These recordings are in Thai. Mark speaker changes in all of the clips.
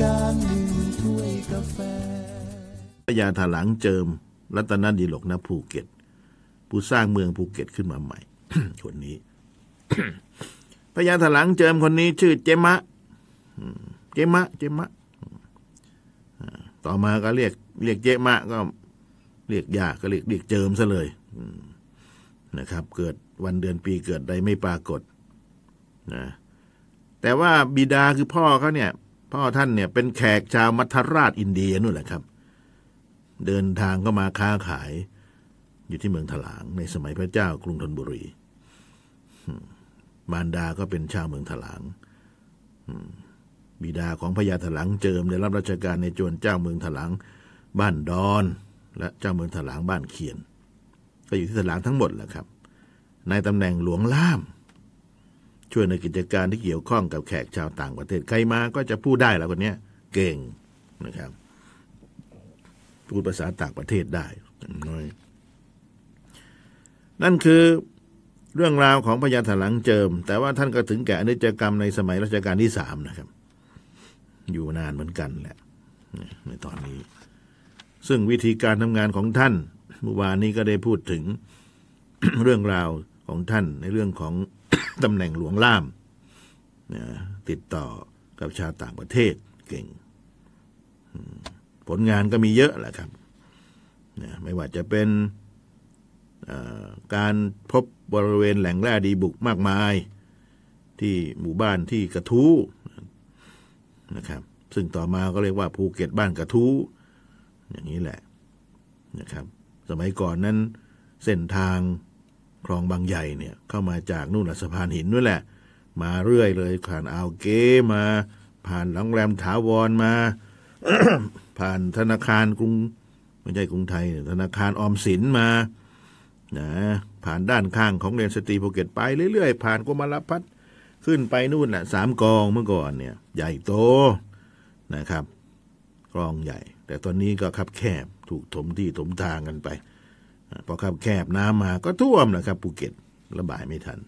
Speaker 1: การหนึ่งถ้วยกาแฟ
Speaker 2: พญาถลังเจิม รัตนดีหลกนภูเก็ต ผู้สร้างเมืองภูเก็ตขึ้นมาใหม่ คนนี้พญาถลังเจิมคนนี้ชื่อเจมะเจมะ เจมะ ต่อมาก็เรียก เรียกเจมะก็เรียกยากก็เรียกเรียกเจิมซะเลยนะครับ เกิดวันเดือนปีเกิดใดไม่ปรากฏนะแต่ว่าบิดาคือพ่อเขาเนี่ย พ่อท่านเนี่ยเป็นแขกชาวมัทราชอินเดียนู่นแหละครับ เดินทางก็มาค้าขาย อยู่ที่เมืองถลางในสมัยพระเจ้ากรุงธนบุรี มารดาก็เป็นชาวเมืองถลางบิดาของพญาถลางเจิมได้รับราชการในจวนเจ้าเมืองถลางบ้านดอน และเจ้าเมืองถลางบ้านเขียน ก็อยู่ที่ถลางทั้งหมดแหละครับ ในตำแหน่งหลวงล่าม ช่วยในกิจการที่เกี่ยวข้องกับแขกชาวต่างประเทศใครมาก็จะพูดได้แล้วคนนี้เก่งนะครับ พูดภาษาต่างประเทศได้น้อยนั่นคือเรื่องราวของพญาถลังเจิม แต่ว่าท่านก็ถึงแก่อนิจกรรมในสมัยรัชกาลที่สามนะครับ อยู่นานเหมือนกันแหละ ในตอนนี้ ซึ่งวิธีการทำงานของท่านเมื่อวานนี้ก็ได้พูดถึงเรื่องราวของท่านในเรื่องของ ตำแหน่งหลวงล่ามนะติดต่อกับชาวต่างประเทศเก่ง ผลงานก็มีเยอะแหละครับนะไม่ว่าจะเป็นการพบบริเวณแหล่งแร่ดีบุกมากมาย ที่หมู่บ้านที่กระทู้นะครับ ซึ่งต่อมาก็เรียกว่าภูเก็ตบ้านกระทู้ อย่างนี้แหละนะครับ สมัยก่อนนั้นเส้นทาง คลองบางใหญ่เนี่ยเข้ามาจากนู่นน่ะสะพานหินนู่นแหละ มาเรื่อยเลยผ่านอ่าวเก๋มา ผ่านโรงแรมถาวรมา ผ่านธนาคารกรุงไม่ใช่กรุงไทย ธนาคารออมสินมานะผ่านด้านข้างของเรียนสตรีภูเก็ตไปเรื่อยๆ ผ่านกรมลพัฒน์ขึ้นไปนู่นน่ะสามกองเมื่อก่อนเนี่ย ใหญ่โตนะครับกรองใหญ่ แต่ตอนนี้ก็คับแคบถูกถมที่ถมทางกันไป พอคับแคบน้ำมาก็ท่วมนะครับภูเก็ตระบายไม่ทัน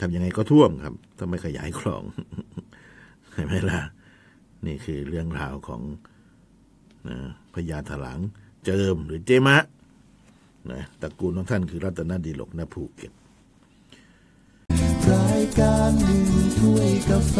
Speaker 2: ทำยังไงก็ท่วมครับถ้าไม่ขยายคลองเห็นไหมล่ะ นี่คือเรื่องราวของนะพญาถลังเจิมหรือเจมะนะตระกูลของท่านคือรัตนดีหลกนะภูเก็ต
Speaker 1: รายการหนึ่งถ้วยกาแฟ